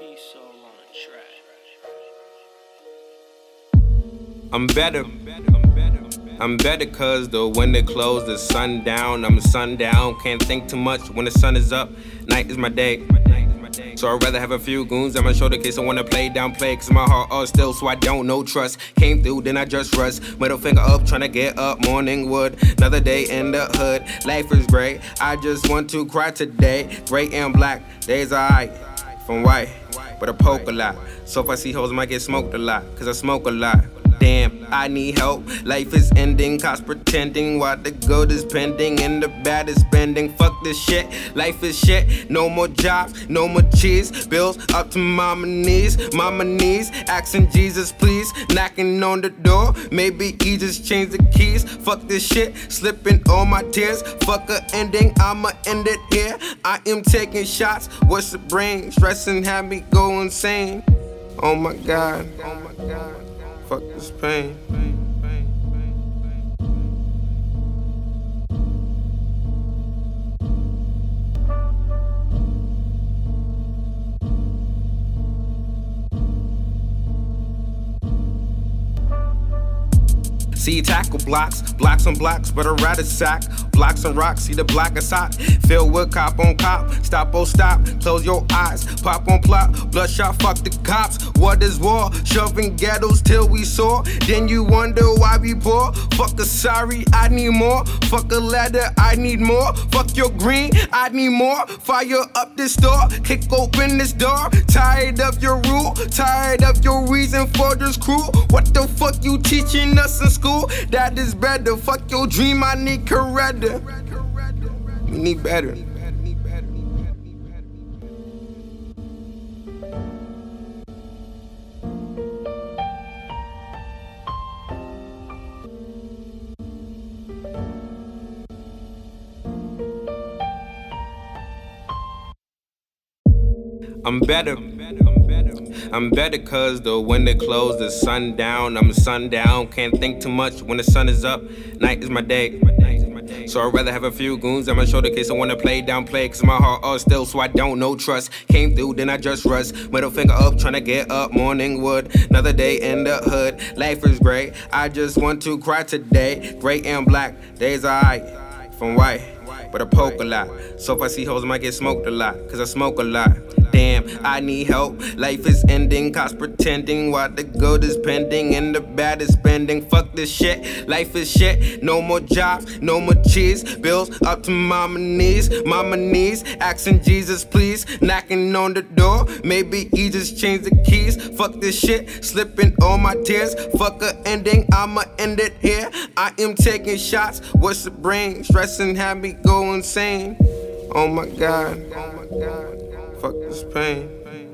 Peace on track. I'm better. I'm better cause the window closed, the sun down. I'm sundown. Can't think too much when the sun is up. Night is my day. So I'd rather have a few goons on my shoulder case I wanna play down play Cause my heart all still so I don't know trust Came through then I just rust Middle finger up trying to get up morning wood Another day in the hood Life is great I just want to cry today Gray and black Days alright From white But I poke a lot. So if I see hoes I might get smoked a lot Cause I smoke a lot Damn, I need help. Life is ending, cops pretending while the good is pending and the bad is spending. Fuck this shit, life is shit. No more jobs, no more cheese. Bills up to mama knees, mama knees. Asking Jesus, please. Knocking on the door, maybe he just changed the keys. Fuck this shit, slipping all my tears. Fuck a ending, I'ma end it here. I am taking shots. What's the brain? Stressing had me go insane. Oh my god, oh my god. Fuck this pain. See tackle blocks, blocks on blocks, but a rat sack. Blocks and rocks, see the block is hot. Filled with cop on cop, stop oh stop, close your eyes, pop on plot, bloodshot, fuck the cops. What is war? Shoving ghettos till we soar. Then you wonder why we poor. Fuck a sorry, I need more. Fuck a ladder, I need more. Fuck your green, I need more. Fire up this door, kick open this door. Tired of your rule, tired of your reason for this crew. What the fuck you teaching us in school? That is better. Fuck your dream, I need corrector. We need better. I'm better. I'm better cause the window closed, the sun down. I'm sundown. Can't think too much when the sun is up. Night is my day. So I'd rather have a few goons on my shoulder case. I wanna play down play Cause my heart all still so I don't know trust. Came through then I just rust. Middle finger up trying to get up. Morning wood Another day in the hood. Life is great. I just want to cry today. Gray and black Days alright From white But I poke a lot. So if I see hoes I might get smoked a lot Cause I smoke a lot Damn, I need help. Life is ending, cops pretending while the good is pending and the bad is spending. Fuck this shit, life is shit. No more jobs, no more cheese. Bills up to mama knees, mama knees. Asking Jesus, please. Knocking on the door, maybe he just changed the keys. Fuck this shit, slipping all my tears. Fuck a ending, I'ma end it here. I am taking shots. What's the brain? Stressing had me go insane. Oh my god, oh my god. Fuck this pain.